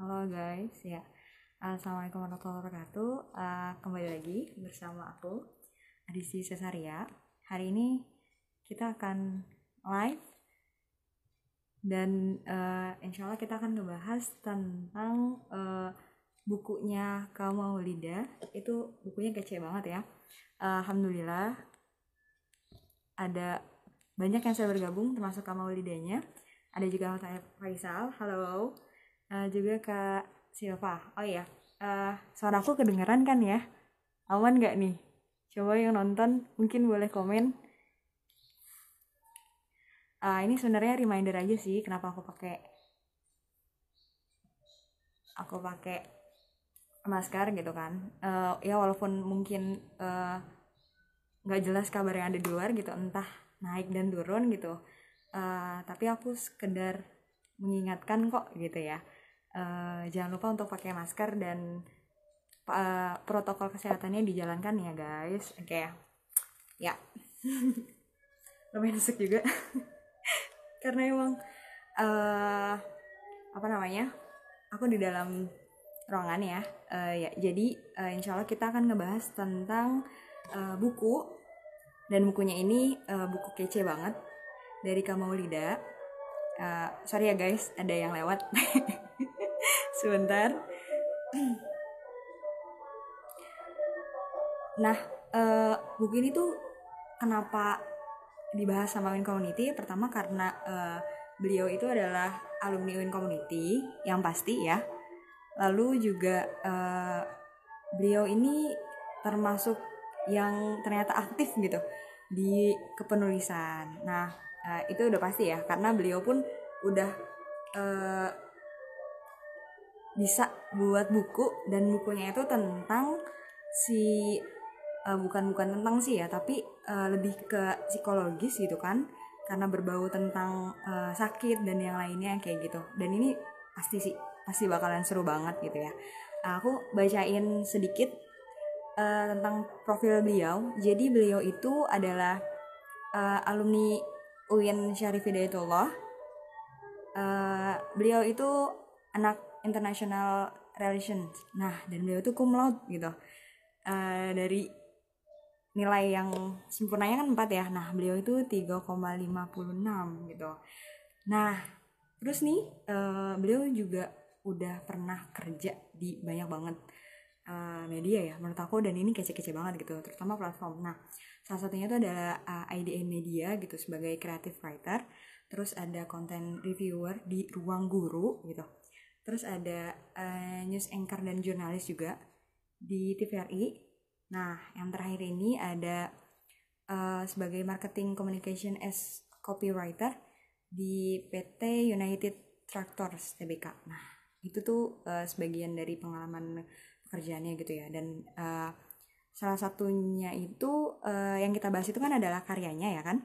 Halo guys, ya. Assalamualaikum warahmatullahi wabarakatuh. Uh, kembali lagi bersama aku, Adisi Cesaria. Hari ini kita akan live dan uh, insya Allah kita akan ngebahas tentang uh, bukunya Kamu Maulida. Itu bukunya kece banget ya. Uh, Alhamdulillah ada banyak yang saya bergabung termasuk Kamu Maulidanya. Ada juga Faisal, halo uh, juga Kak Silva. Oh iya, uh, suara aku kedengeran kan ya? Aman gak nih? Coba yang nonton mungkin boleh komen. Uh, ini sebenarnya reminder aja sih kenapa aku pakai aku pakai masker gitu kan. Uh, ya walaupun mungkin nggak uh, jelas kabar yang ada di luar gitu, entah naik dan turun gitu. Uh, tapi aku sekedar mengingatkan kok gitu ya uh, jangan lupa untuk pakai masker dan uh, protokol kesehatannya dijalankan ya guys. Oke. Okay. ya. Lumayan desek juga. Karena emang uh, apa namanya aku di dalam ruangan ya. Uh, ya jadi uh, insya Allah kita akan ngebahas tentang uh, buku. Dan bukunya ini uh, buku kece banget dari Kamaulida uh, sorry ya guys ada yang lewat sebentar. Nah uh, buku ini tuh kenapa dibahas sama Win Community? Pertama karena uh, beliau itu adalah alumni Win Community yang pasti ya. Lalu juga uh, beliau ini termasuk yang ternyata aktif gitu di kepenulisan. Nah uh, itu udah pasti ya karena beliau pun udah uh, bisa buat buku dan bukunya itu tentang si uh, bukan bukan tentang sih ya tapi uh, lebih ke psikologis gitu kan. Karena berbau tentang uh, sakit dan yang lainnya kayak gitu. Dan ini pasti sih pasti bakalan seru banget gitu ya. Aku bacain sedikit uh, tentang profil beliau. Jadi beliau itu adalah uh, alumni UIN Syarif Hidayatullah uh, beliau itu anak international relations nah dan beliau itu cum laude gitu. Uh, dari nilai yang sempurnanya kan 4 ya. Nah beliau itu 3,56 gitu. Nah terus nih uh, beliau juga udah pernah kerja di banyak banget uh, media ya menurut aku. Dan ini kece-kece banget gitu. Terutama platform. Nah salah satunya itu adalah uh, IDN Media gitu sebagai creative writer. Terus ada content reviewer di ruang guru gitu terus ada uh, news anchor dan jurnalis juga di TVRI nah yang terakhir ini ada uh, sebagai marketing communication as copywriter di PT United Tractors Tbk nah itu tuh uh, sebagian dari pengalaman pekerjaannya gitu ya. Dan uh, salah satunya itu uh, yang kita bahas itu kan adalah karyanya ya kan?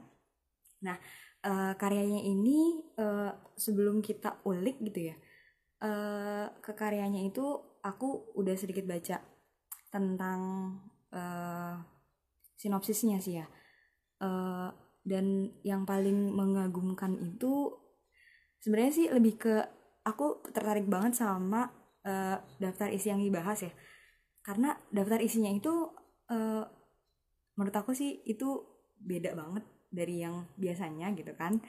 Nah uh, karyanya ini uh, sebelum kita ulik gitu ya uh, ke karyanya itu aku udah sedikit baca tentang uh, sinopsisnya sih ya. Uh, dan yang paling mengagumkan itu sebenarnya sih lebih ke aku tertarik banget sama uh, daftar isi yang dibahas ya. Karena daftar isinya itu uh, menurut aku sih itu beda banget dari yang biasanya gitu kan.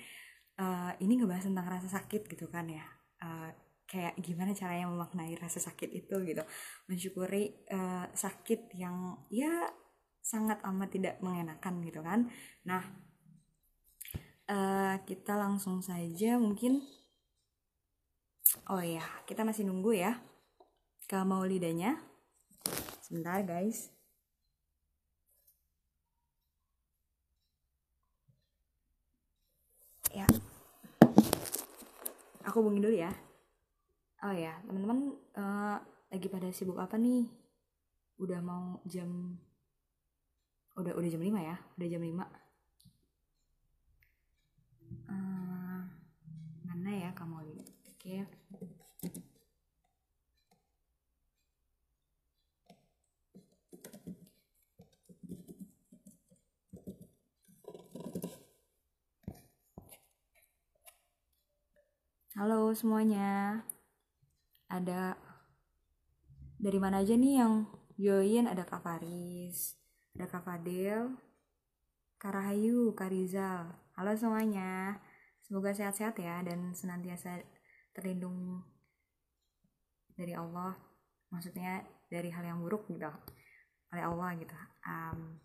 Uh, ini ngebahas tentang rasa sakit gitu kan ya. Uh, kayak gimana caranya memaknai rasa sakit itu gitu. Mensyukuri uh, sakit yang ya sangat amat tidak mengenakan gitu kan. Nah uh, kita langsung saja mungkin oh ya kita masih nunggu ya ke lidahnya sebentar guys. Ya. Aku hubungin dulu ya oh ya teman-teman uh, lagi pada sibuk apa nih? Udah mau jam udah udah jam 5 ya? Udah jam 5 uh, eh, mana ya kamu lihat oke. Okay. Halo semuanya ada dari mana aja nih yang join? Ada Kak Faris ada Kak Fadil Kak Rahayu Kak Rizal. Halo semuanya. Semoga sehat-sehat ya dan senantiasa terlindung dari Allah. Maksudnya dari hal yang buruk gitu oleh Allah gitu. Um,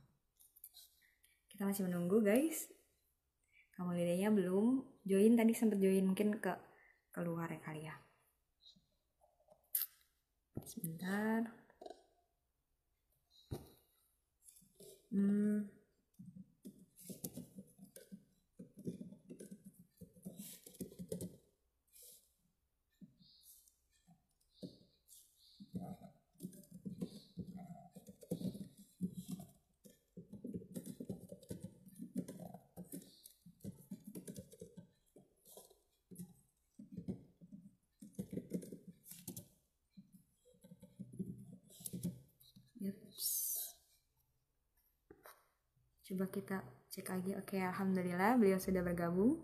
kita masih menunggu guys. Kamu lidahnya belum join. Tadi sempat join mungkin ke keluar ya kali ya sebentar hmm. Coba kita cek lagi. Oke, alhamdulillah beliau sudah bergabung.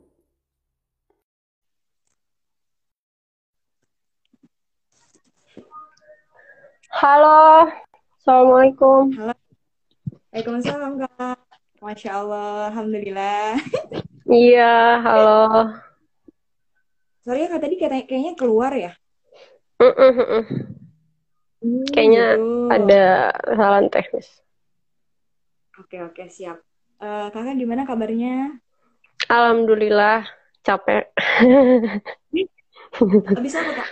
Halo, assalamualaikum. Halo. Waalaikumsalam kak. Masya Allah, alhamdulillah. Iya, halo. Sorry ya kak tadi kayak- kayaknya keluar ya. Mm -mm, mm -mm. Hmm, Kayaknya gitu. ada kesalahan teknis. Oke oke siap. Eh, kakak gimana kabarnya? Alhamdulillah, capek. Habis apa kak?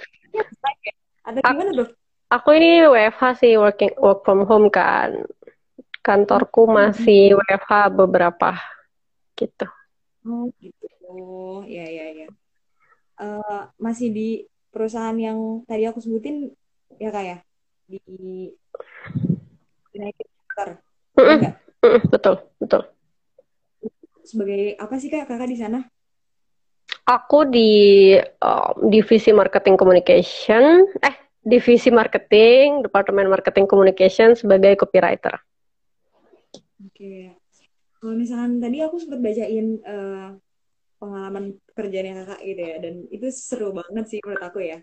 Atau gimana tuh? Aku ini WFH sih, working work from home kan. Kantorku masih WFH beberapa gitu. Oh gitu. Oh ya ya ya. Eh, masih di perusahaan yang tadi aku sebutin ya kak ya di United mm -mm, betul, betul. Sebagai apa sih kak kakak di sana? Aku di um, divisi marketing communication, eh divisi marketing, departemen marketing communication sebagai copywriter. Oke. Kalau misalkan tadi aku sempat bacain eh, pengalaman pekerjaannya kakak gitu ya, dan itu seru banget sih menurut aku ya.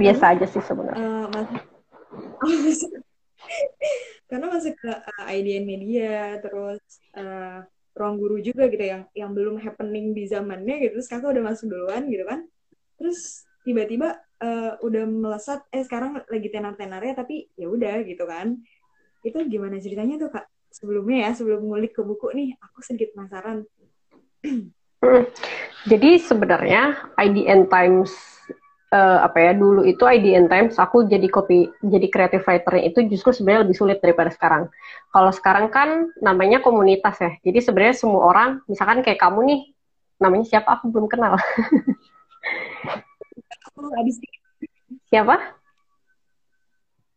Biasa aja sih sebenarnya. Mas- karena masuk ke eh, IDN Media, terus eh, ruang guru juga gitu yang yang belum happening di zamannya gitu, terus kakak udah masuk duluan gitu kan. Terus tiba-tiba eh, udah melesat, eh sekarang lagi tenar-tenarnya tapi ya udah gitu kan. Itu gimana ceritanya tuh kak? Sebelumnya ya, sebelum ngulik ke buku nih, aku sedikit penasaran. Hmm. Jadi sebenarnya IDN Times eh, apa ya dulu itu IDN Times aku jadi copy jadi creative writer itu justru sebenarnya lebih sulit daripada sekarang. Kalau sekarang kan namanya komunitas ya. Jadi sebenarnya semua orang misalkan kayak kamu nih namanya siapa aku belum kenal. Aku Adisti. Siapa?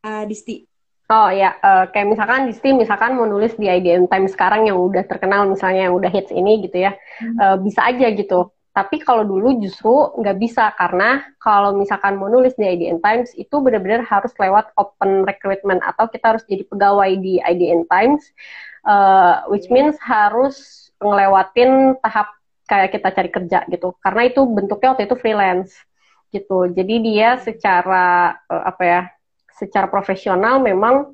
Adisti. Oh ya, eh, kayak misalkan di Steam, misalkan mau nulis di IDN Times sekarang yang udah terkenal, misalnya yang udah hits ini gitu ya, eh, bisa aja gitu. Tapi kalau dulu justru nggak bisa karena kalau misalkan mau nulis di IDN Times itu benar-benar harus lewat open recruitment atau kita harus jadi pegawai di IDN Times, eh, which means harus ngelewatin tahap kayak kita cari kerja gitu. Karena itu bentuknya waktu itu freelance gitu. Jadi dia secara eh, apa ya? secara profesional memang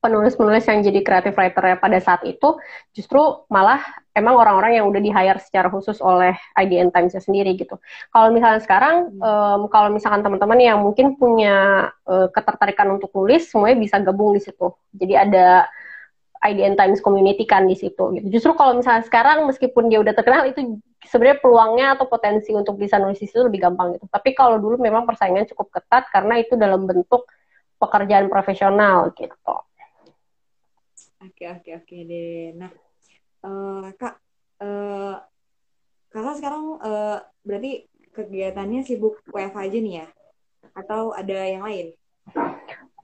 penulis-penulis yang jadi creative writer pada saat itu justru malah emang orang-orang yang udah di hire secara khusus oleh IDN Times sendiri gitu. Kalau misalnya sekarang, em, kalau misalkan teman-teman yang mungkin punya eh, ketertarikan untuk nulis, semuanya bisa gabung di situ. Jadi ada IDN Times Community kan di situ. Gitu. Justru kalau misalnya sekarang meskipun dia udah terkenal itu sebenarnya peluangnya atau potensi untuk bisa nulis di situ lebih gampang gitu. Tapi kalau dulu memang persaingan cukup ketat karena itu dalam bentuk pekerjaan profesional gitu. Oke, oke, oke deh. Nah, eh, Kak, eh, Kakak sekarang eh, berarti kegiatannya sibuk WFH aja nih ya? Atau ada yang lain?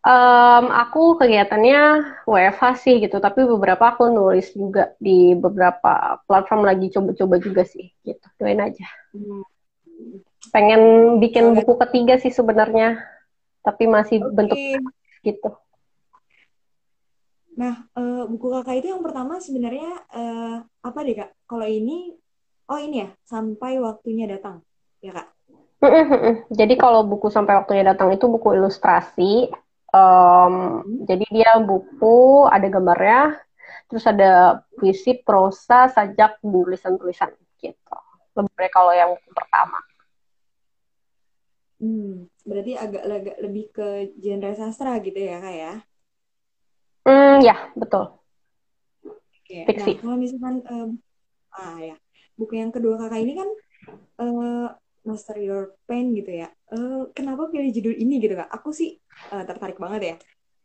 Em, aku kegiatannya WFH sih gitu, tapi beberapa aku nulis juga di beberapa platform lagi coba-coba juga sih gitu. Doain aja. Hmm. Pengen bikin buku ketiga sih sebenarnya, tapi masih bentuk Oke. gitu. Nah, eh, buku kakak itu yang pertama sebenarnya eh, apa deh Kak? Kalau ini, oh ini ya, sampai waktunya datang, ya Kak? Jadi kalau buku sampai waktunya datang itu buku ilustrasi. Um, jadi dia buku ada gambarnya, terus ada puisi, prosa, sajak, tulisan-tulisan gitu. Lebih kalau yang buku pertama. Hmm, berarti agak, agak lebih ke genre sastra gitu ya kak ya? Hmm, ya betul. Oke. Fiksi. Nah, kalau misalkan um, ah ya buku yang kedua kakak ini kan uh, Master Your Pain gitu ya. Uh, kenapa pilih judul ini gitu kak? Aku sih uh, tertarik banget ya.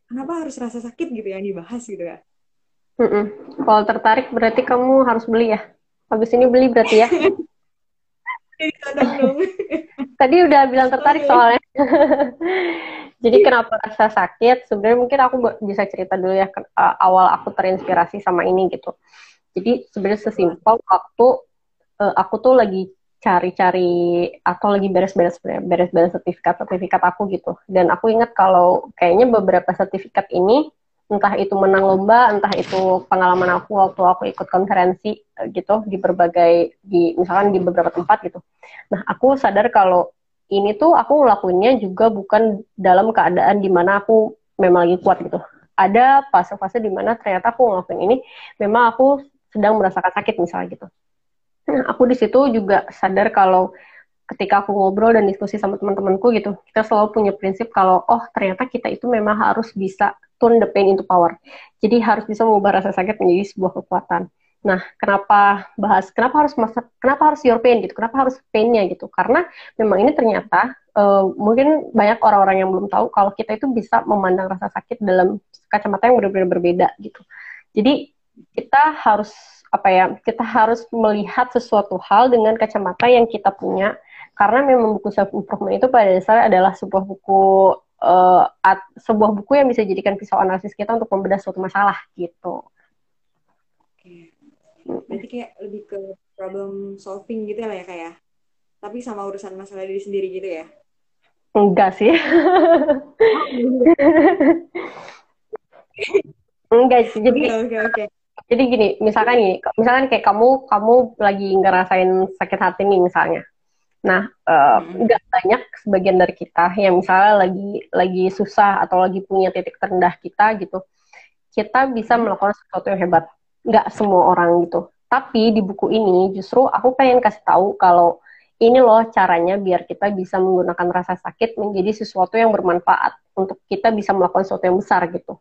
Kenapa harus rasa sakit gitu yang dibahas gitu kak? Mm -mm. Kalau tertarik berarti kamu harus beli ya. Habis ini beli berarti ya. Tadi udah bilang tertarik soalnya. Jadi kenapa rasa sakit? Sebenarnya mungkin aku bisa cerita dulu ya awal aku terinspirasi sama ini gitu. Jadi sebenarnya sesimpel waktu uh, aku tuh lagi cari-cari atau lagi beres-beres beres-beres sertifikat sertifikat aku gitu dan aku ingat kalau kayaknya beberapa sertifikat ini entah itu menang lomba entah itu pengalaman aku waktu aku ikut konferensi eh, gitu di berbagai di misalkan di beberapa tempat gitu nah aku sadar kalau ini tuh aku ngelakuinnya juga bukan dalam keadaan di mana aku memang lagi kuat gitu ada fase-fase di mana ternyata aku ngelakuin ini memang aku sedang merasakan sakit misalnya gitu Nah, aku di situ juga sadar kalau ketika aku ngobrol dan diskusi sama teman-temanku gitu, kita selalu punya prinsip kalau oh ternyata kita itu memang harus bisa turn the pain into power. Jadi harus bisa mengubah rasa sakit menjadi sebuah kekuatan. Nah, kenapa bahas kenapa harus masa kenapa harus your pain gitu? Kenapa harus painnya gitu? Karena memang ini ternyata uh, mungkin banyak orang-orang yang belum tahu kalau kita itu bisa memandang rasa sakit dalam kacamata yang benar-benar berbeda gitu. Jadi kita harus apa ya kita harus melihat sesuatu hal dengan kacamata yang kita punya karena memang buku self improvement itu pada dasarnya adalah sebuah buku uh, at, sebuah buku yang bisa jadikan pisau analisis kita untuk membedah suatu masalah gitu. Berarti kayak lebih ke problem solving gitu lah ya kayak. Ya? Tapi sama urusan masalah diri sendiri gitu ya? Enggak sih. Enggak sih. Jadi oke okay, oke. Okay jadi gini misalkan nih misalkan kayak kamu kamu lagi ngerasain sakit hati nih misalnya nah hmm. nggak uh, hmm. banyak sebagian dari kita yang misalnya lagi lagi susah atau lagi punya titik terendah kita gitu kita bisa hmm. melakukan sesuatu yang hebat nggak semua orang gitu tapi di buku ini justru aku pengen kasih tahu kalau ini loh caranya biar kita bisa menggunakan rasa sakit menjadi sesuatu yang bermanfaat untuk kita bisa melakukan sesuatu yang besar gitu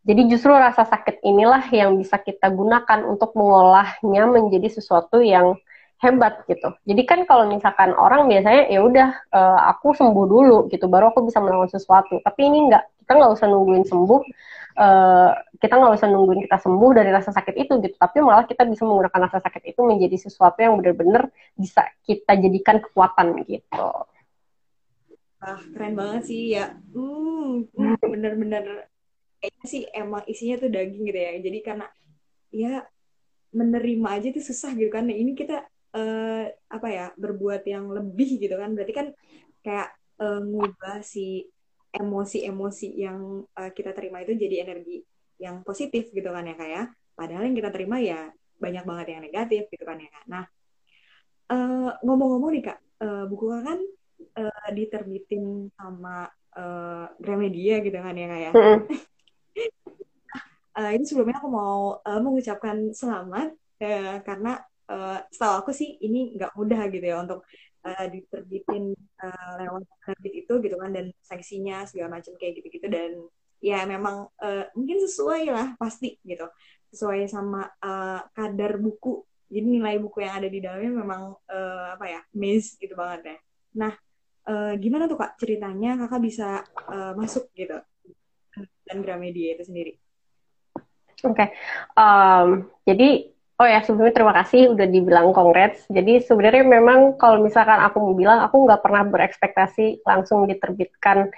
jadi justru rasa sakit inilah yang bisa kita gunakan untuk mengolahnya menjadi sesuatu yang hebat gitu. Jadi kan kalau misalkan orang biasanya ya udah uh, aku sembuh dulu gitu, baru aku bisa melakukan sesuatu. Tapi ini enggak, kita nggak usah nungguin sembuh, uh, kita nggak usah nungguin kita sembuh dari rasa sakit itu gitu. Tapi malah kita bisa menggunakan rasa sakit itu menjadi sesuatu yang benar-benar bisa kita jadikan kekuatan gitu. Ah, keren banget sih ya. Hmm, bener-bener kayaknya sih emang isinya tuh daging gitu ya jadi karena ya menerima aja tuh susah gitu kan nah, ini kita uh, apa ya berbuat yang lebih gitu kan berarti kan kayak uh, ngubah si emosi-emosi yang uh, kita terima itu jadi energi yang positif gitu kan ya kayak ya. padahal yang kita terima ya banyak banget yang negatif gitu kan ya kak. Nah ngomong-ngomong nih kak uh, buku kan uh, diterbitin sama uh, Gramedia gitu kan ya kak ya. Uh, ini sebelumnya aku mau uh, mengucapkan selamat uh, karena uh, setahu aku sih ini nggak mudah gitu ya untuk uh, diterbitin uh, lewat terbit itu gitu kan dan sanksinya segala macam kayak gitu-gitu. Dan ya memang uh, mungkin sesuai lah pasti gitu. Sesuai sama uh, kadar buku. Jadi nilai buku yang ada di dalamnya memang uh, apa ya miss gitu banget ya. Nah uh, gimana tuh kak ceritanya kakak bisa uh, masuk gitu dan Gramedia itu sendiri? Oke, okay. um, jadi oh ya sebelumnya terima kasih udah dibilang congrats. Jadi sebenarnya memang kalau misalkan aku mau bilang aku nggak pernah berekspektasi langsung diterbitkan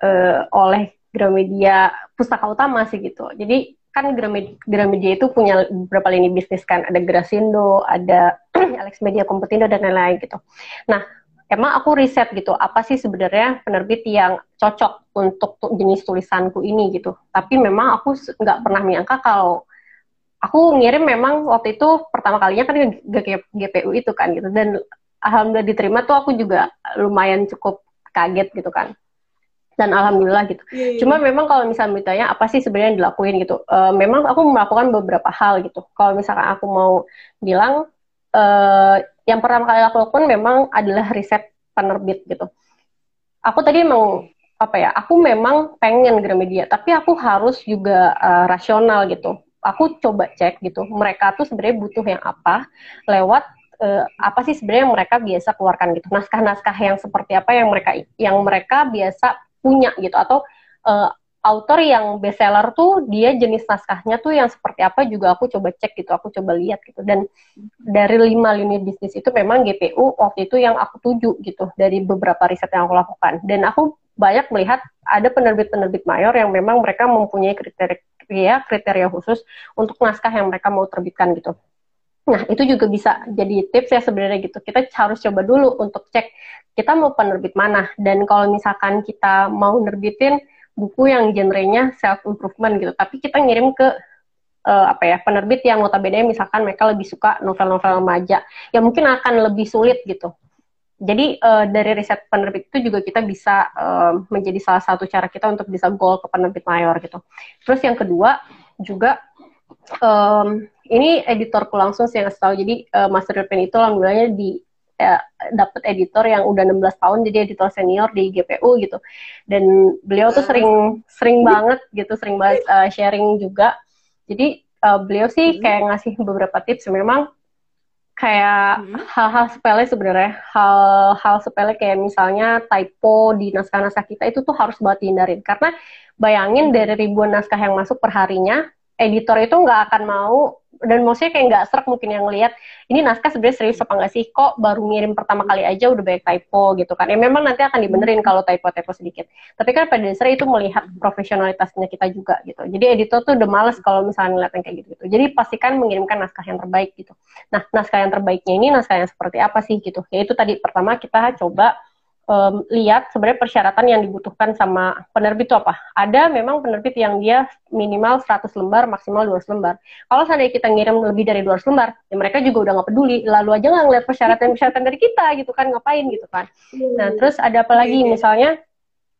uh, oleh Gramedia Pustaka Utama sih gitu. Jadi kan Gramedia, itu punya beberapa lini bisnis kan, ada Grasindo, ada Alex Media Kompetindo dan lain-lain gitu. Nah emang aku riset gitu apa sih sebenarnya penerbit yang cocok untuk jenis tulisanku ini gitu tapi memang aku nggak pernah menyangka kalau aku ngirim memang waktu itu pertama kalinya kan ke GPU itu kan gitu dan alhamdulillah diterima tuh aku juga lumayan cukup kaget gitu kan dan alhamdulillah gitu. Yeah, yeah. Cuma memang kalau misalnya ditanya apa sih sebenarnya yang dilakuin gitu, uh, memang aku melakukan beberapa hal gitu. Kalau misalkan aku mau bilang, uh, yang pertama kali aku lakukan memang adalah riset penerbit gitu. Aku tadi emang apa ya, aku memang pengen Gramedia, tapi aku harus juga uh, rasional gitu. Aku coba cek gitu, mereka tuh sebenarnya butuh yang apa lewat uh, apa sih sebenarnya yang mereka biasa keluarkan gitu naskah-naskah yang seperti apa yang mereka yang mereka biasa punya gitu atau uh, author yang bestseller tuh dia jenis naskahnya tuh yang seperti apa juga aku coba cek gitu aku coba lihat gitu. Dan dari lima lini bisnis itu memang GPU waktu itu yang aku tuju gitu dari beberapa riset yang aku lakukan. Dan aku banyak melihat ada penerbit-penerbit mayor yang memang mereka mempunyai kriteria kriteria khusus untuk naskah yang mereka mau terbitkan gitu Nah, itu juga bisa jadi tips ya sebenarnya gitu. Kita harus coba dulu untuk cek kita mau penerbit mana. Dan kalau misalkan kita mau nerbitin buku yang genrenya self improvement gitu, tapi kita ngirim ke uh, apa ya penerbit yang notabene misalkan mereka lebih suka novel-novel remaja, ya mungkin akan lebih sulit gitu. Jadi uh, dari riset penerbit itu juga kita bisa uh, menjadi salah satu cara kita untuk bisa goal ke penerbit mayor gitu. Terus yang kedua juga um, ini editorku langsung sih yang tahu. Jadi uh, Master Pen itu alhamdulillahnya di ya, dapat editor yang udah 16 tahun jadi editor senior di GPU gitu. Dan beliau tuh sering sering banget gitu, sering banget uh, sharing juga. Jadi uh, beliau sih hmm. kayak ngasih beberapa tips memang kayak hmm. hal-hal sepele sebenarnya hal-hal sepele kayak misalnya typo di naskah-naskah kita itu tuh harus buat dihindarin karena bayangin dari ribuan naskah yang masuk perharinya editor itu nggak akan mau dan maksudnya kayak nggak serak mungkin yang lihat ini naskah sebenarnya serius apa nggak sih? Kok baru ngirim pertama kali aja udah banyak typo gitu kan. Ya memang nanti akan dibenerin hmm. kalau typo-typo sedikit. Tapi kan pada dasarnya itu melihat profesionalitasnya kita juga gitu. Jadi editor tuh udah males kalau misalnya ngeliat yang kayak gitu, gitu jadi pastikan mengirimkan naskah yang terbaik gitu. Nah naskah yang terbaiknya ini naskah yang seperti apa sih gitu? Ya itu tadi pertama kita coba um, lihat sebenarnya persyaratan yang dibutuhkan sama penerbit itu apa. Ada memang penerbit yang dia minimal 100 lembar, maksimal 200 lembar. Kalau seandainya kita ngirim lebih dari 200 lembar, ya mereka juga udah nggak peduli. Lalu aja nggak ngeliat persyaratan-persyaratan dari kita gitu kan, ngapain gitu kan. Nah, hmm. terus ada apa lagi? Misalnya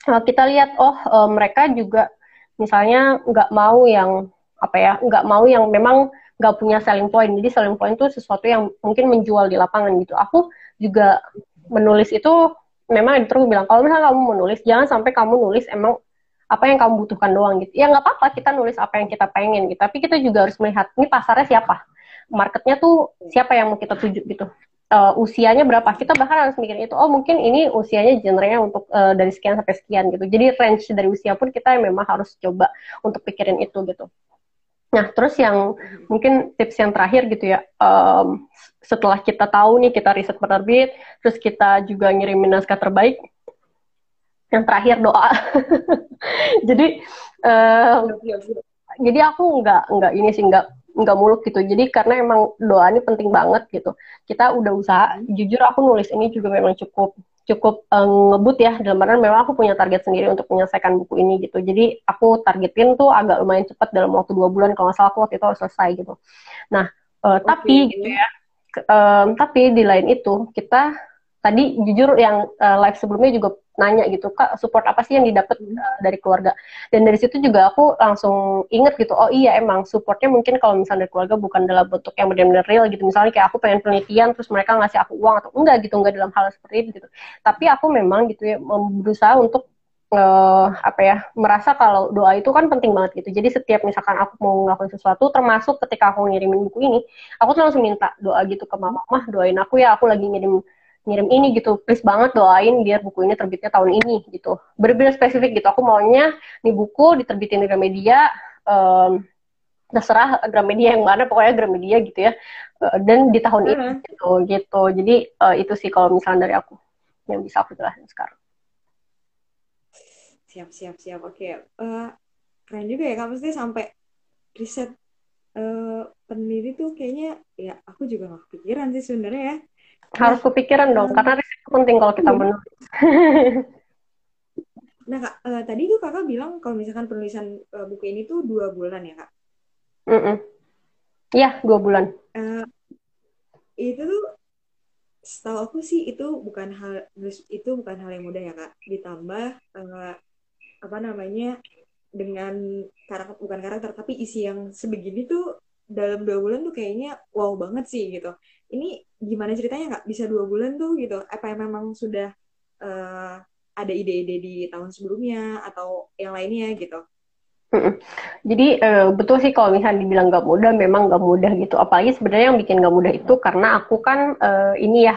uh, kita lihat, oh uh, mereka juga misalnya nggak mau yang apa ya, nggak mau yang memang nggak punya selling point. Jadi selling point itu sesuatu yang mungkin menjual di lapangan gitu. Aku juga menulis itu memang editor bilang kalau misalnya kamu mau nulis jangan sampai kamu nulis emang apa yang kamu butuhkan doang gitu. Ya nggak apa-apa kita nulis apa yang kita pengen gitu. Tapi kita juga harus melihat ini pasarnya siapa? Marketnya tuh siapa yang mau kita tuju gitu. Uh, usianya berapa? Kita bahkan harus mikirin itu oh mungkin ini usianya genrenya untuk uh, dari sekian sampai sekian gitu. Jadi range dari usia pun kita memang harus coba untuk pikirin itu gitu Nah, terus yang mungkin tips yang terakhir gitu ya, um, setelah kita tahu nih kita riset penerbit, terus kita juga ngirimin naskah terbaik, yang terakhir doa. jadi, uh, jadi aku nggak nggak ini sih nggak nggak muluk gitu. Jadi karena emang doa ini penting banget gitu. Kita udah usaha. Jujur aku nulis ini juga memang cukup cukup uh, ngebut ya dalam artian memang aku punya target sendiri untuk menyelesaikan buku ini gitu jadi aku targetin tuh agak lumayan cepat dalam waktu dua bulan kalau nggak salah aku waktu itu harus selesai gitu nah uh, okay. tapi gitu ya um, tapi di lain itu kita tadi jujur yang uh, live sebelumnya juga nanya gitu kak support apa sih yang didapat uh, dari keluarga? Dan dari situ juga aku langsung inget gitu oh iya emang supportnya mungkin kalau misalnya dari keluarga bukan dalam bentuk yang benar-benar real gitu. Misalnya kayak aku pengen penelitian terus mereka ngasih aku uang atau enggak gitu enggak dalam hal seperti itu gitu. Tapi aku memang gitu ya berusaha untuk uh, apa ya merasa kalau doa itu kan penting banget gitu. Jadi setiap misalkan aku mau ngelakuin sesuatu termasuk ketika aku ngirimin buku ini aku tuh langsung minta doa gitu ke mama mah doain aku ya aku lagi ngirim ngirim ini gitu please banget doain biar buku ini terbitnya tahun ini gitu. Berbeda spesifik gitu aku maunya nih buku diterbitin di Gramedia um, terserah Gramedia yang mana pokoknya Gramedia gitu ya uh, dan di tahun -huh. ini gitu gitu. Jadi uh, itu sih kalau misalnya dari aku yang bisa aku jelasin sekarang. Siap siap siap. Oke okay. uh, eh, keren juga ya kamu sih sampai riset uh, peneliti tuh kayaknya ya aku juga gak kepikiran sih sebenarnya ya harus kepikiran dong, karena risiko penting kalau kita menulis. nah kak, uh, tadi tuh kakak bilang kalau misalkan penulisan uh, buku ini tuh dua bulan ya kak? Iya, mm -mm. dua bulan. Uh, itu tuh setahu aku sih itu bukan hal itu bukan hal yang mudah ya kak ditambah uh, apa namanya dengan karakter bukan karakter tapi isi yang sebegini tuh dalam dua bulan tuh kayaknya wow banget sih gitu ini gimana ceritanya kak bisa dua bulan tuh gitu? Apa yang memang sudah uh, ada ide-ide di tahun sebelumnya atau yang lainnya gitu? Jadi uh, betul sih kalau misalnya dibilang gak mudah, memang gak mudah gitu. Apalagi sebenarnya yang bikin gak mudah itu karena aku kan uh, ini ya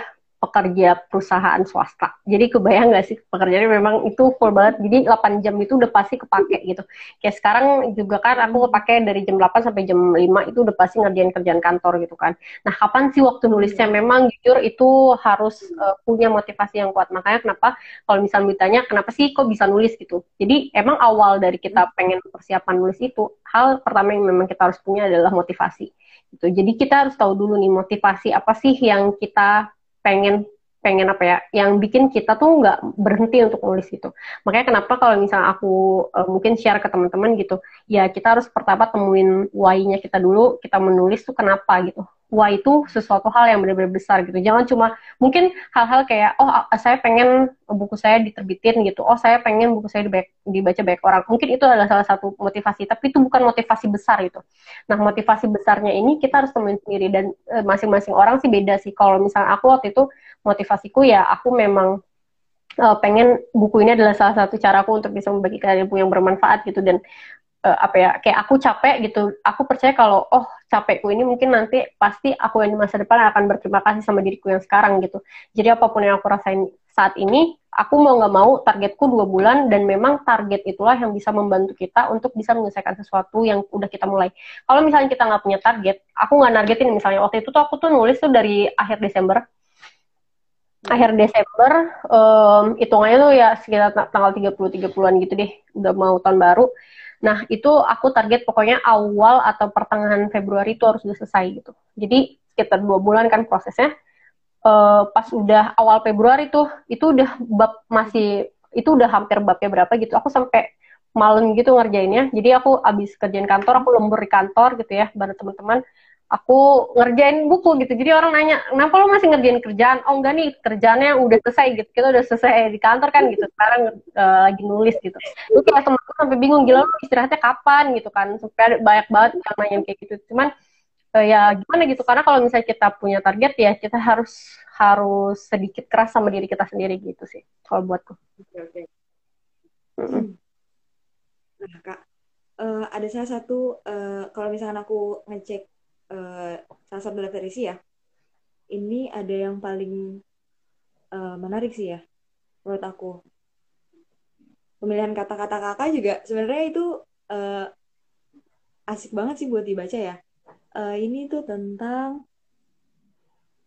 pekerja perusahaan swasta. Jadi kebayang nggak sih pekerjaannya memang itu full banget. Jadi 8 jam itu udah pasti kepake gitu. Kayak sekarang juga kan aku kepake dari jam 8 sampai jam 5 itu udah pasti ngerjain kerjaan kantor gitu kan. Nah kapan sih waktu nulisnya memang jujur itu harus uh, punya motivasi yang kuat. Makanya kenapa kalau misalnya ditanya kenapa sih kok bisa nulis gitu. Jadi emang awal dari kita pengen persiapan nulis itu hal pertama yang memang kita harus punya adalah motivasi. Gitu. Jadi kita harus tahu dulu nih motivasi apa sih yang kita pengen pengen apa ya yang bikin kita tuh nggak berhenti untuk nulis gitu. Makanya kenapa kalau misalnya aku uh, mungkin share ke teman-teman gitu ya kita harus pertama temuin why-nya kita dulu kita menulis tuh kenapa gitu wah itu sesuatu hal yang benar-benar besar gitu. Jangan cuma mungkin hal-hal kayak oh saya pengen buku saya diterbitin gitu. Oh saya pengen buku saya dibaca banyak orang. Mungkin itu adalah salah satu motivasi, tapi itu bukan motivasi besar itu. Nah motivasi besarnya ini kita harus temuin sendiri dan e, masing-masing orang sih beda sih. Kalau misalnya aku waktu itu motivasiku ya aku memang uh, pengen buku ini adalah salah satu caraku untuk bisa membagikan ilmu yang bermanfaat gitu dan uh, apa ya kayak aku capek gitu. Aku percaya kalau oh capekku ini mungkin nanti pasti aku yang di masa depan akan berterima kasih sama diriku yang sekarang gitu. Jadi apa pun yang aku rasain saat ini aku mau nggak mau targetku dua bulan dan memang target itulah yang bisa membantu kita untuk bisa menyelesaikan sesuatu yang udah kita mulai. Kalau misalnya kita nggak punya target aku nggak nargetin misalnya. Waktu itu tuh aku tuh nulis tuh dari akhir Desember. Akhir Desember um, hitungannya tuh ya sekitar tanggal 30 30-an gitu deh. Udah mau tahun baru Nah, itu aku target pokoknya awal atau pertengahan Februari itu harus sudah selesai gitu. Jadi sekitar dua bulan kan prosesnya. Uh, pas udah awal Februari tuh, itu udah bab masih itu udah hampir babnya berapa gitu. Aku sampai malam gitu ngerjainnya. Jadi aku abis kerjaan kantor, aku lembur di kantor gitu ya, bareng teman-teman aku ngerjain buku gitu. Jadi orang nanya, kenapa lo masih ngerjain kerjaan? Oh enggak nih, kerjaannya udah selesai gitu. Kita udah selesai di kantor kan gitu. Sekarang uh, lagi nulis gitu. Terus kayak temen sampai bingung, gila lo istirahatnya kapan gitu kan. Sampai ada banyak banget yang nanya kayak gitu. Cuman uh, ya gimana gitu. Karena kalau misalnya kita punya target ya kita harus harus sedikit keras sama diri kita sendiri gitu sih. Kalau buatku. Oke, oke. Nah, Kak, uh, ada salah satu, uh, kalau misalkan aku ngecek uh, salah satu daftar isi ya. Ini ada yang paling uh, menarik sih ya menurut aku. Pemilihan kata-kata kakak juga sebenarnya itu uh, asik banget sih buat dibaca ya. Uh, ini tuh tentang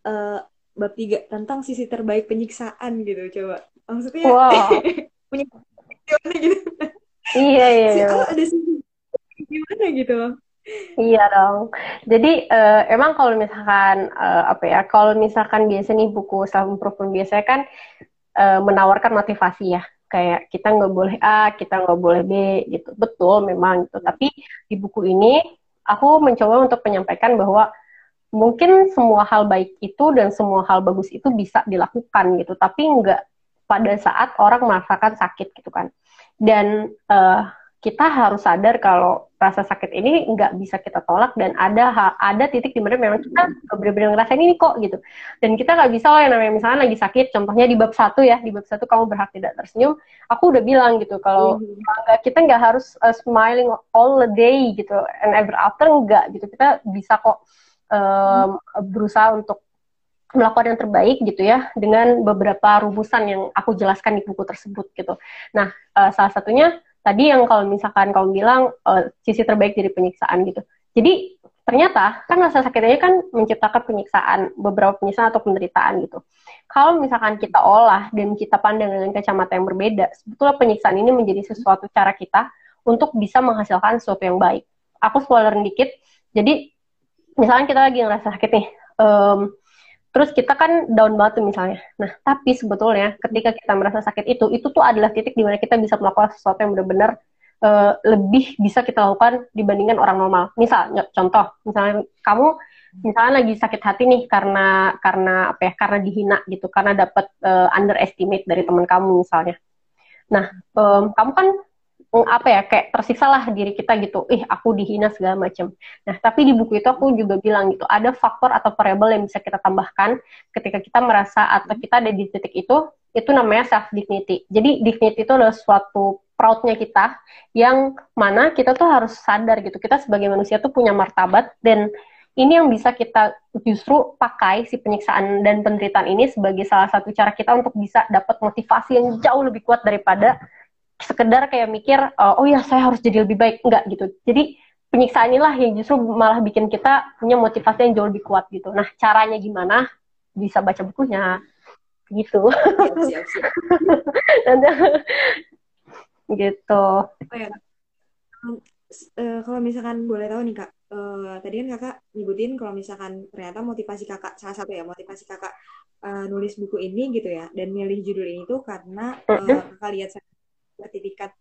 uh, bab tiga tentang sisi terbaik penyiksaan gitu coba. Maksudnya wow. punya gitu. Iya iya, iya. ada sisi gimana gitu Iya dong. Jadi uh, emang kalau misalkan uh, apa ya, kalau misalkan biasa nih buku self improvement biasanya kan uh, menawarkan motivasi ya, kayak kita nggak boleh A, kita nggak boleh B gitu. Betul memang gitu. Tapi di buku ini aku mencoba untuk menyampaikan bahwa mungkin semua hal baik itu dan semua hal bagus itu bisa dilakukan gitu, tapi nggak pada saat orang merasakan sakit gitu kan. Dan uh, kita harus sadar kalau rasa sakit ini nggak bisa kita tolak dan ada ada titik di mana memang kita benar-benar ngerasain ini kok gitu dan kita nggak bisa loh yang namanya misalnya lagi sakit contohnya di bab satu ya di bab satu kamu berhak tidak tersenyum aku udah bilang gitu kalau mm-hmm. kita nggak harus uh, smiling all the day gitu and ever after nggak gitu kita bisa kok um, berusaha untuk melakukan yang terbaik gitu ya dengan beberapa rumusan yang aku jelaskan di buku tersebut gitu. Nah, uh, salah satunya tadi yang kalau misalkan kamu bilang uh, sisi terbaik dari penyiksaan gitu. Jadi ternyata kan rasa sakitnya kan menciptakan penyiksaan, beberapa penyiksaan atau penderitaan gitu. Kalau misalkan kita olah dan kita pandang dengan kacamata yang berbeda, sebetulnya penyiksaan ini menjadi sesuatu cara kita untuk bisa menghasilkan sesuatu yang baik. Aku spoilerin dikit, jadi misalkan kita lagi ngerasa sakit nih, um, Terus kita kan down banget tuh misalnya. Nah, tapi sebetulnya ketika kita merasa sakit itu, itu tuh adalah titik di mana kita bisa melakukan sesuatu yang benar-benar uh, lebih bisa kita lakukan dibandingkan orang normal. Misal, contoh, misalnya kamu misalnya lagi sakit hati nih karena karena apa ya karena dihina gitu karena dapat uh, underestimate dari teman kamu misalnya nah um, kamu kan apa ya kayak tersiksa lah diri kita gitu. Ih aku dihina segala macam nah tapi di buku itu aku juga bilang gitu ada faktor atau variabel yang bisa kita tambahkan ketika kita merasa atau kita ada di titik itu itu namanya self dignity jadi dignity itu adalah suatu proudnya kita yang mana kita tuh harus sadar gitu. Kita sebagai manusia tuh punya martabat dan ini yang bisa kita justru pakai si penyiksaan dan penderitaan ini sebagai salah satu cara kita untuk bisa dapat motivasi yang jauh lebih kuat daripada sekedar kayak mikir oh ya saya harus jadi lebih baik. Enggak gitu. Jadi penyiksaan inilah yang justru malah bikin kita punya motivasi yang jauh lebih kuat gitu. Nah caranya gimana? Bisa baca bukunya. Gitu. Siap, siap, siap. gitu. Oh, ya. uh, kalau misalkan boleh tahu nih kak uh, tadi kan kakak nyebutin kalau misalkan ternyata motivasi kakak salah satu ya motivasi kakak uh, nulis buku ini gitu ya dan milih judul ini tuh karena uh, kakak lihat sertifikat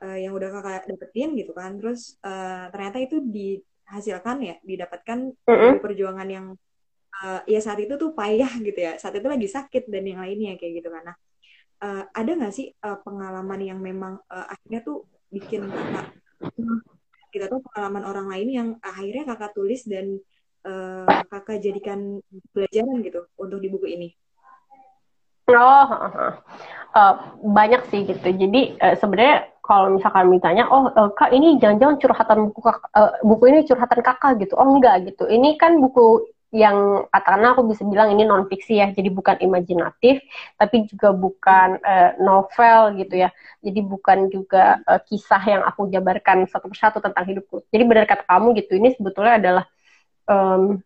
uh, yang udah kakak dapetin gitu kan. Terus uh, ternyata itu dihasilkan ya didapatkan dari perjuangan yang uh, ya saat itu tuh payah gitu ya. Saat itu lagi sakit dan yang lainnya kayak gitu kan. Nah uh, ada nggak sih uh, pengalaman yang memang uh, akhirnya tuh bikin kakak kita tuh pengalaman orang lain yang akhirnya kakak tulis dan uh, kakak jadikan pelajaran gitu untuk di buku ini? Oh, uh, banyak sih gitu. Jadi uh, sebenarnya kalau misalkan ditanya, oh uh, kak ini jangan-jangan curhatan buku kak, uh, buku ini curhatan kakak gitu. Oh enggak gitu. Ini kan buku yang katakanlah aku bisa bilang ini non fiksi ya, jadi bukan imajinatif, tapi juga bukan uh, novel gitu ya, jadi bukan juga uh, kisah yang aku jabarkan satu persatu tentang hidupku. Jadi benar kata kamu gitu, ini sebetulnya adalah um,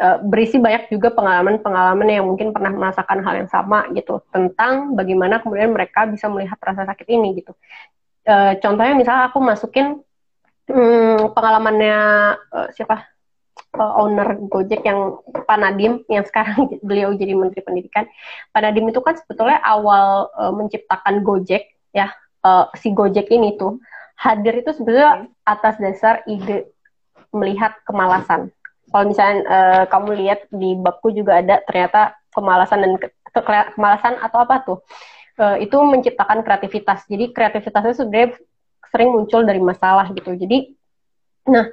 uh, berisi banyak juga pengalaman-pengalaman yang mungkin pernah merasakan hal yang sama gitu tentang bagaimana kemudian mereka bisa melihat rasa sakit ini gitu. Uh, contohnya misalnya aku masukin um, pengalamannya uh, siapa uh, owner Gojek yang Pak Nadim yang sekarang beliau jadi Menteri Pendidikan. Pak Nadim itu kan sebetulnya awal uh, menciptakan Gojek ya uh, si Gojek ini tuh hadir itu sebetulnya atas dasar ide melihat kemalasan. Kalau misalnya uh, kamu lihat di babku juga ada ternyata kemalasan dan ke, kemalasan atau apa tuh uh, itu menciptakan kreativitas. Jadi kreativitasnya sebenarnya sering muncul dari masalah gitu. Jadi nah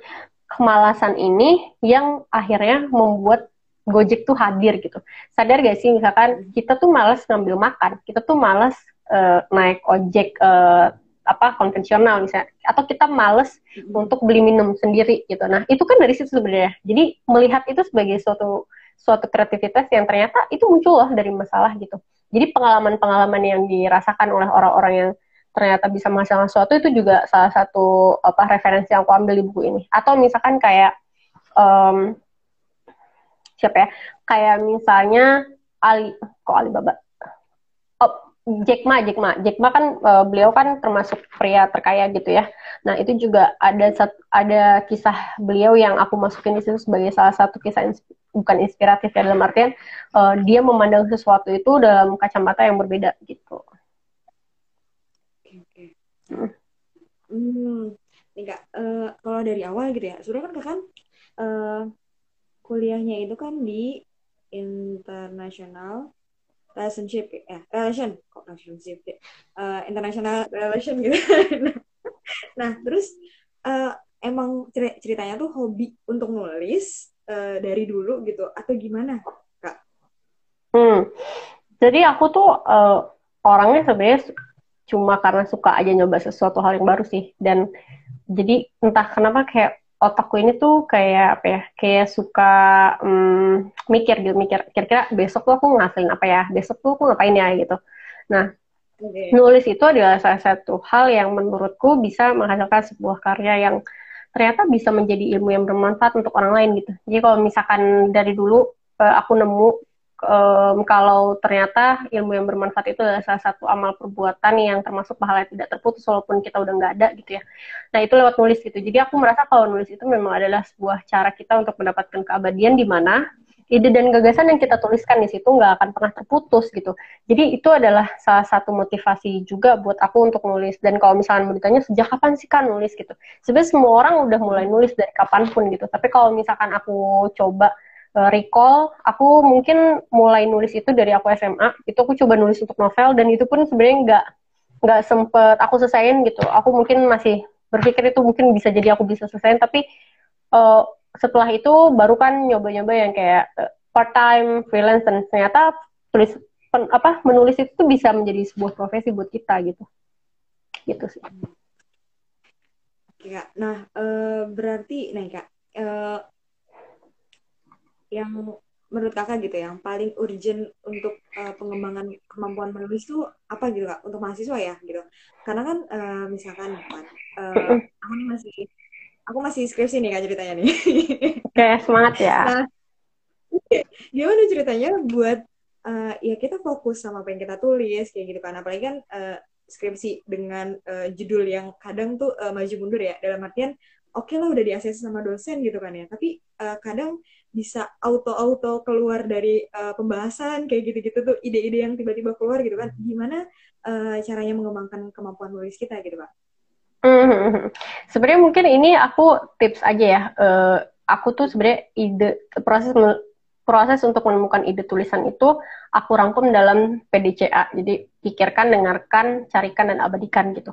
kemalasan ini yang akhirnya membuat Gojek tuh hadir gitu. Sadar gak sih misalkan kita tuh males ngambil makan, kita tuh males uh, naik ojek uh, apa konvensional misalnya, atau kita males hmm. untuk beli minum sendiri gitu. Nah itu kan dari situ sebenarnya. Jadi melihat itu sebagai suatu suatu kreativitas yang ternyata itu muncul loh dari masalah gitu. Jadi pengalaman-pengalaman yang dirasakan oleh orang-orang yang ternyata bisa menghasilkan sesuatu itu juga salah satu apa referensi yang aku ambil di buku ini atau misalkan kayak um, siapa ya kayak misalnya Ali kok Alibaba oh Jack Ma Jack Ma. Jack Ma kan uh, beliau kan termasuk pria terkaya gitu ya. Nah itu juga ada sat, ada kisah beliau yang aku masukin di situ sebagai salah satu kisah insp bukan inspiratif ya dalam artian uh, dia memandang sesuatu itu dalam kacamata yang berbeda gitu. Hmm, nih kak, uh, kalau dari awal gitu ya, sudah kan kakak kan uh, kuliahnya itu kan di international relationship ya, relation kok relationship ya, uh, international relation gitu. nah, terus uh, emang cer ceritanya tuh hobi untuk nulis uh, dari dulu gitu atau gimana kak? Hmm, jadi aku tuh uh, orangnya sebenarnya cuma karena suka aja nyoba sesuatu hal yang baru sih dan jadi entah kenapa kayak otakku ini tuh kayak apa ya kayak suka um, mikir gitu mikir kira-kira besok tuh aku ngasilin apa ya besok tuh aku ngapain ya gitu nah okay. nulis itu adalah salah satu hal yang menurutku bisa menghasilkan sebuah karya yang ternyata bisa menjadi ilmu yang bermanfaat untuk orang lain gitu jadi kalau misalkan dari dulu uh, aku nemu um, kalau ternyata ilmu yang bermanfaat itu adalah salah satu amal perbuatan yang termasuk pahala yang tidak terputus walaupun kita udah nggak ada gitu ya. Nah itu lewat nulis gitu. Jadi aku merasa kalau nulis itu memang adalah sebuah cara kita untuk mendapatkan keabadian di mana ide dan gagasan yang kita tuliskan di situ nggak akan pernah terputus gitu. Jadi itu adalah salah satu motivasi juga buat aku untuk nulis. Dan kalau misalnya mau ditanya sejak kapan sih kan nulis gitu? Sebenarnya semua orang udah mulai nulis dari kapan pun gitu. Tapi kalau misalkan aku coba uh, recall, aku mungkin mulai nulis itu dari aku SMA. Itu aku coba nulis untuk novel dan itu pun sebenarnya nggak nggak sempet aku selesaiin gitu. Aku mungkin masih berpikir itu mungkin bisa jadi aku bisa selesaiin tapi uh, setelah itu baru kan nyoba-nyoba yang kayak uh, part time freelance dan ternyata tulis pen, apa menulis itu bisa menjadi sebuah profesi buat kita gitu gitu sih Oke. Nah, uh, berarti nih kak, uh, yang menurut kakak gitu yang paling urgent untuk uh, pengembangan kemampuan menulis itu apa gitu kak untuk mahasiswa ya gitu karena kan uh, misalkan uh, aku nih masih aku masih skripsi nih kak ceritanya nih. Oke, semangat ya. Nah, gimana ceritanya buat uh, ya kita fokus sama apa yang kita tulis kayak gitu kan. Apalagi kan uh, skripsi dengan uh, judul yang kadang tuh uh, maju mundur ya. Dalam artian oke okay lah udah diakses sama dosen gitu kan ya. Tapi uh, kadang bisa auto-auto keluar dari uh, pembahasan kayak gitu-gitu tuh ide-ide yang tiba-tiba keluar gitu kan. Gimana uh, caranya mengembangkan kemampuan nulis kita gitu pak? Hmm, sebenarnya mungkin ini aku tips aja ya. Uh, aku tuh sebenarnya ide proses proses untuk menemukan ide tulisan itu aku rangkum dalam PDCA. Jadi pikirkan, dengarkan, carikan dan abadikan gitu.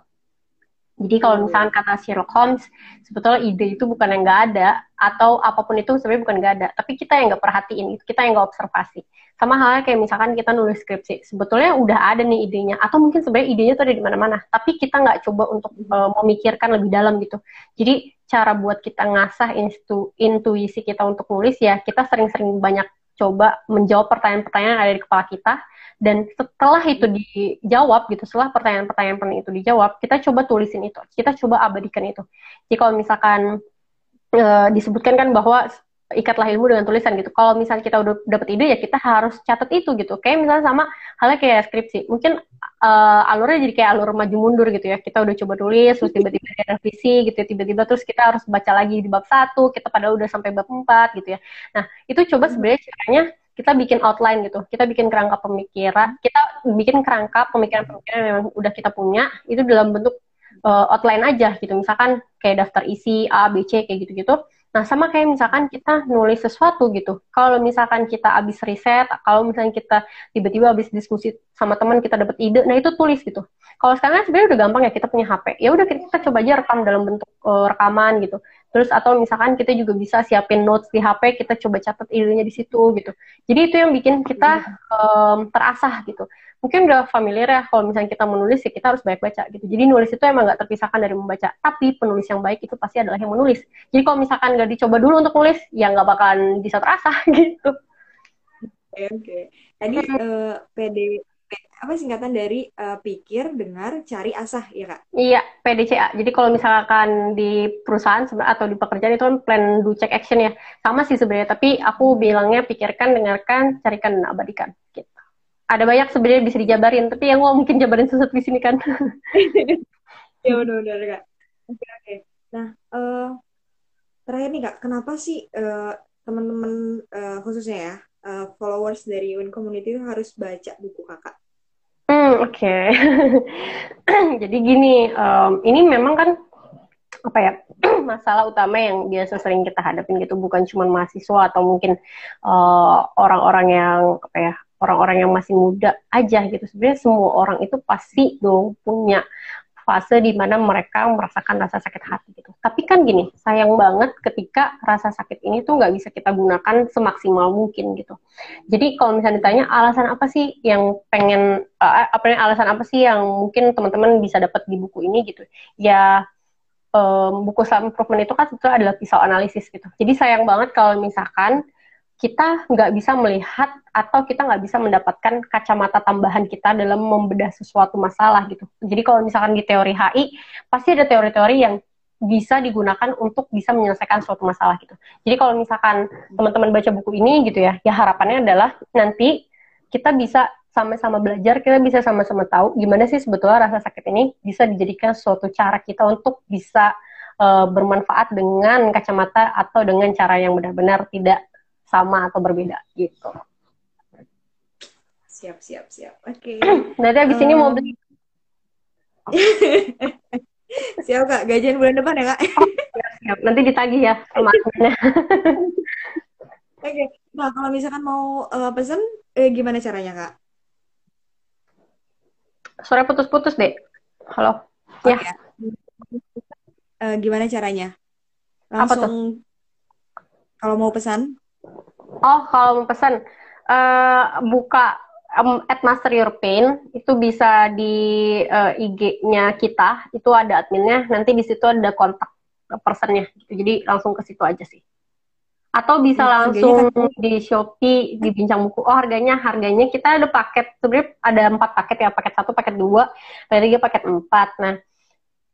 Jadi kalau hmm. misalkan kata Sherlock Holmes, sebetulnya ide itu bukan yang nggak ada, atau apa pun itu sebenarnya bukan nggak ada, tapi kita yang nggak perhatiin, kita yang nggak observasi. Sama halnya kayak misalkan kita nulis skripsi, sebetulnya udah ada nih idenya, atau mungkin sebenarnya idenya tuh ada di mana-mana, tapi kita nggak coba untuk uh, memikirkan lebih dalam gitu. Jadi cara buat kita ngasah intu intuisi kita untuk nulis ya, kita sering-sering banyak coba menjawab pertanyaan-pertanyaan yang ada di kepala kita, dan setelah itu dijawab gitu setelah pertanyaan-pertanyaan itu dijawab kita coba tulisin itu. Kita coba abadikan itu. Jadi kalau misalkan e, disebutkan kan bahwa ikatlah ilmu dengan tulisan gitu. Kalau misalnya kita udah dapet ide ya kita harus catat itu gitu. Kayak misalnya sama halnya kayak skripsi. Mungkin uh, alurnya jadi kayak alur maju mundur gitu ya. Kita udah coba tulis terus tiba-tiba ada revisi gitu ya tiba-tiba terus kita harus baca lagi di bab satu kita padahal udah sampai bab empat gitu ya. Nah itu coba sebenarnya caranya kita bikin outline gitu, kita bikin kerangka pemikiran, kita bikin kerangka pemikiran-pemikiran yang memang udah kita punya itu dalam bentuk uh, outline aja gitu, misalkan kayak daftar isi A, B, C kayak gitu-gitu. Nah sama kayak misalkan kita nulis sesuatu gitu, kalau misalkan kita habis riset, kalau misalnya kita tiba-tiba habis diskusi sama teman kita dapat ide, nah itu tulis gitu. Kalau sekarang sebenarnya udah gampang ya kita punya HP, ya udah kita coba aja rekam dalam bentuk uh, rekaman gitu. Terus atau misalkan kita juga bisa siapin notes di HP, kita coba catat idenya di situ gitu. Jadi itu yang bikin kita um, terasah gitu. Mungkin udah familiar ya kalau misalnya kita menulis ya kita harus banyak baca gitu. Jadi nulis itu emang nggak terpisahkan dari membaca. Tapi penulis yang baik itu pasti adalah yang menulis. Jadi kalau misalkan nggak dicoba dulu untuk nulis, ya nggak bakalan bisa terasah gitu. Oke, okay, okay. Tadi uh, eh, PD apa singkatan dari uh, pikir, dengar, cari, asah, ya kak? Iya, PDCA. Jadi kalau misalkan di perusahaan atau di pekerjaan itu kan plan do check action ya. Sama sih sebenarnya, tapi aku bilangnya pikirkan, dengarkan, carikan, dan abadikan. Gitu. Ada banyak sebenarnya bisa dijabarin, tapi yang gak mungkin jabarin susah di sini kan. ya benar-benar kak. Oke oke. Nah, uh, terakhir nih kak, kenapa sih uh, teman-teman uh, khususnya ya uh, followers dari Win Community itu harus baca buku kakak? Hmm, oke. Okay. Jadi gini, um, ini memang kan apa ya masalah utama yang biasa sering kita hadapin gitu bukan cuma mahasiswa atau mungkin uh, orang-orang uh, yang apa ya orang-orang yang masih muda aja gitu sebenarnya semua orang itu pasti dong punya fase di mana mereka merasakan rasa sakit hati gitu. Tapi kan gini, sayang banget ketika rasa sakit ini tuh nggak bisa kita gunakan semaksimal mungkin gitu. Jadi kalau misalnya ditanya alasan apa sih yang pengen uh, apa alasan apa sih yang mungkin teman-teman bisa dapat di buku ini gitu. Ya um, buku self improvement itu kan sebetulnya adalah pisau analisis gitu. Jadi sayang banget kalau misalkan kita nggak bisa melihat atau kita nggak bisa mendapatkan kacamata tambahan kita dalam membedah sesuatu masalah gitu. Jadi kalau misalkan di teori HI pasti ada teori-teori yang bisa digunakan untuk bisa menyelesaikan suatu masalah gitu. Jadi kalau misalkan teman-teman baca buku ini gitu ya, ya harapannya adalah nanti kita bisa sama-sama belajar, kita bisa sama-sama tahu gimana sih sebetulnya rasa sakit ini bisa dijadikan suatu cara kita untuk bisa uh, bermanfaat dengan kacamata atau dengan cara yang benar-benar tidak sama atau berbeda gitu. Siap, siap, siap. Oke. Okay. Nanti abis um, ini mau beli. siap kak, gajian bulan depan ya kak? oh, siap, siap. Nanti ditagih ya sama Oke, okay. nah kalau misalkan mau uh, pesen, eh, gimana caranya kak? Suara putus-putus deh. Halo. Okay. Ya. Uh, gimana caranya? Langsung Apa tuh? kalau mau pesan? Oh, kalau mau pesan uh, buka um, at Master Your Pain itu bisa di uh, IG-nya kita, itu ada adminnya, nanti di situ ada kontak personnya gitu. Jadi langsung ke situ aja sih. Atau bisa ya, langsung kan... di Shopee, di Bincang Buku. Oh harganya, harganya kita ada paket, sebenarnya ada empat paket ya, paket satu, paket dua, paket tiga, paket empat. Nah,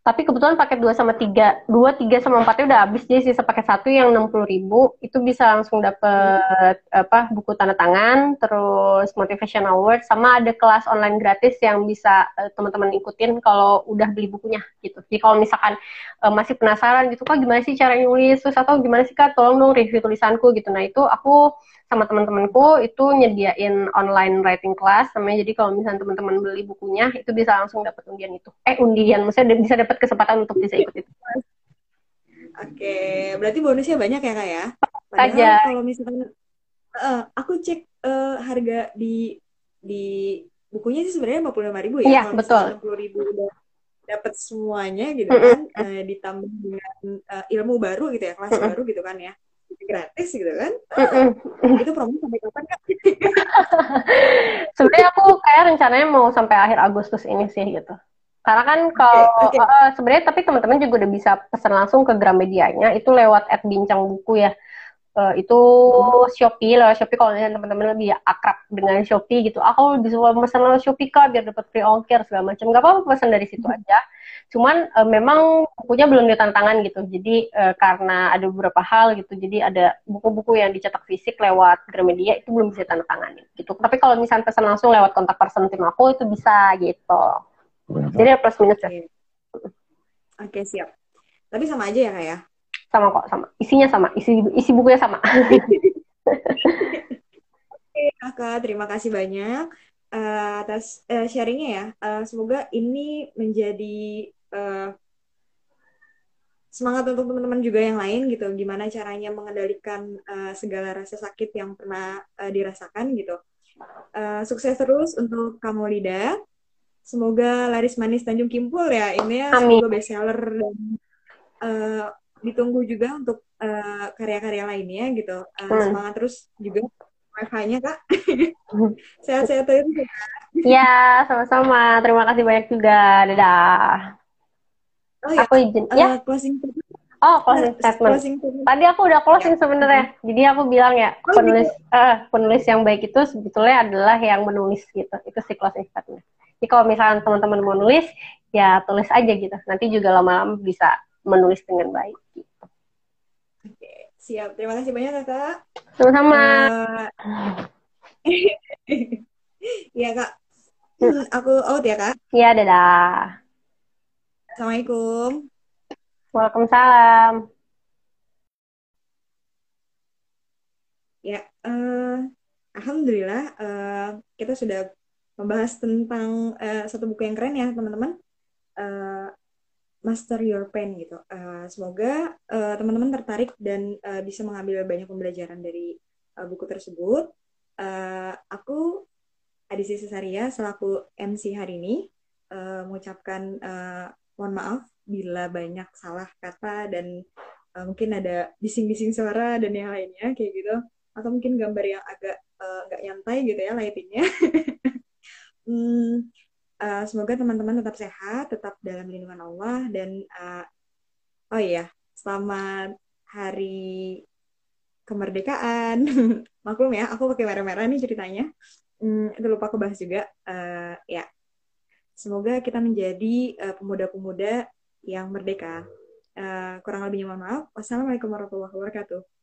tapi kebetulan paket 2 sama 3 2, 3 sama 4 nya udah habis jadi sisa paket satu yang 60 ribu itu bisa langsung dapet apa buku tanda tangan terus motivational word sama ada kelas online gratis yang bisa uh, teman-teman ikutin kalau udah beli bukunya gitu. Jadi kalau misalkan uh, masih penasaran gitu kok gimana sih cara nulis? Terus atau gimana sih kak? Tolong dong review tulisanku gitu. Nah itu aku sama teman-temanku itu nyediain online writing class namanya. Jadi kalau misalnya teman-teman beli bukunya itu bisa langsung dapat undian itu. Eh undian maksudnya bisa dapat kesempatan untuk bisa ikut itu. Oke berarti bonusnya banyak ya kak ya? Padahal kalau misalnya uh, aku cek uh, harga di di bukunya sih sebenarnya lima puluh lima ribu ya. Iya, betul. enam puluh ribu udah dapat semuanya gitu kan mm -hmm. uh, ditambah dengan uh, ilmu baru gitu ya kelas mm -hmm. baru gitu kan ya gratis gitu kan? Mm itu promo sampai kapan kak? Sebenarnya aku kayak rencananya mau sampai akhir Agustus ini sih gitu. Karena kan kalau okay, okay. uh, sebenarnya tapi teman-teman juga udah bisa pesan langsung ke Gramedianya itu lewat at bincang buku ya. Uh, itu Shopee lah Shopee. Kalau teman-teman lebih akrab dengan Shopee gitu aku lebih suka pesan lewat Shopee kak biar dapat free ongkir segala macam. Nggak apa-apa pesan dari situ aja cuman uh, memang bukunya belum ditantangan gitu. Jadi uh, karena ada beberapa hal gitu. Jadi ada buku-buku yang dicetak fisik lewat Gramedia itu belum bisa tanda tangan gitu. Tapi kalau misalnya pesan langsung lewat kontak person tim aku itu bisa gitu. Jadi plus minus ya. Oke. Okay, siap. Tapi sama aja ya kak ya? Sama kok sama. Isinya sama. Isi isi bukunya sama. Oke kakak terima kasih banyak uh, atas uh, sharingnya ya. Uh, semoga ini menjadi uh, semangat untuk teman-teman juga yang lain gitu gimana caranya mengendalikan uh, segala rasa sakit yang pernah uh, dirasakan gitu uh, sukses terus untuk kamu Lida semoga laris manis Tanjung Kimpul ya ini ya semoga bestseller dan uh, ditunggu juga untuk uh, karya-karya lainnya gitu. Uh, hmm. Semangat terus juga wifi-nya kak. Sehat-sehat terus. Ya, sama-sama. Terima kasih banyak juga. Dadah. Oh, ya. Aku izin. Uh, ya. Closing Oh, closing statement. Closing Tadi aku udah closing ya. sebenarnya. Jadi aku bilang ya, oh, penulis gitu. uh, penulis yang baik itu sebetulnya adalah yang menulis gitu. Itu sih closing statement. Jadi kalau misalnya teman-teman mau nulis, ya tulis aja gitu. Nanti juga lama-lama bisa menulis dengan baik. Gitu. Oke, siap. Terima kasih banyak kakak. Sama-sama. Uh, Iya kak. Hmm, aku out ya kak. Iya dadah. Assalamualaikum. Waalaikumsalam. Ya, uh, alhamdulillah uh, kita sudah membahas tentang uh, satu buku yang keren ya teman-teman. Uh, master your pain gitu. Uh, semoga uh, teman-teman tertarik dan uh, bisa mengambil banyak pembelajaran dari uh, buku tersebut. Uh, aku Adisi Cesaria selaku MC hari ini uh, mengucapkan uh, mohon maaf bila banyak salah kata dan uh, mungkin ada bising-bising suara dan yang lainnya kayak gitu atau mungkin gambar yang agak nggak uh, nyantai gitu ya lightingnya. hmm, uh, semoga teman-teman tetap sehat, tetap dalam lindungan Allah dan uh, oh iya, selamat hari kemerdekaan. Maklum ya, aku pakai merah-merah nih ceritanya. Hmm, itu lupa aku bahas juga. Uh, ya, semoga kita menjadi pemuda-pemuda uh, yang merdeka. Uh, kurang lebihnya mohon maaf. Wassalamualaikum warahmatullahi wabarakatuh.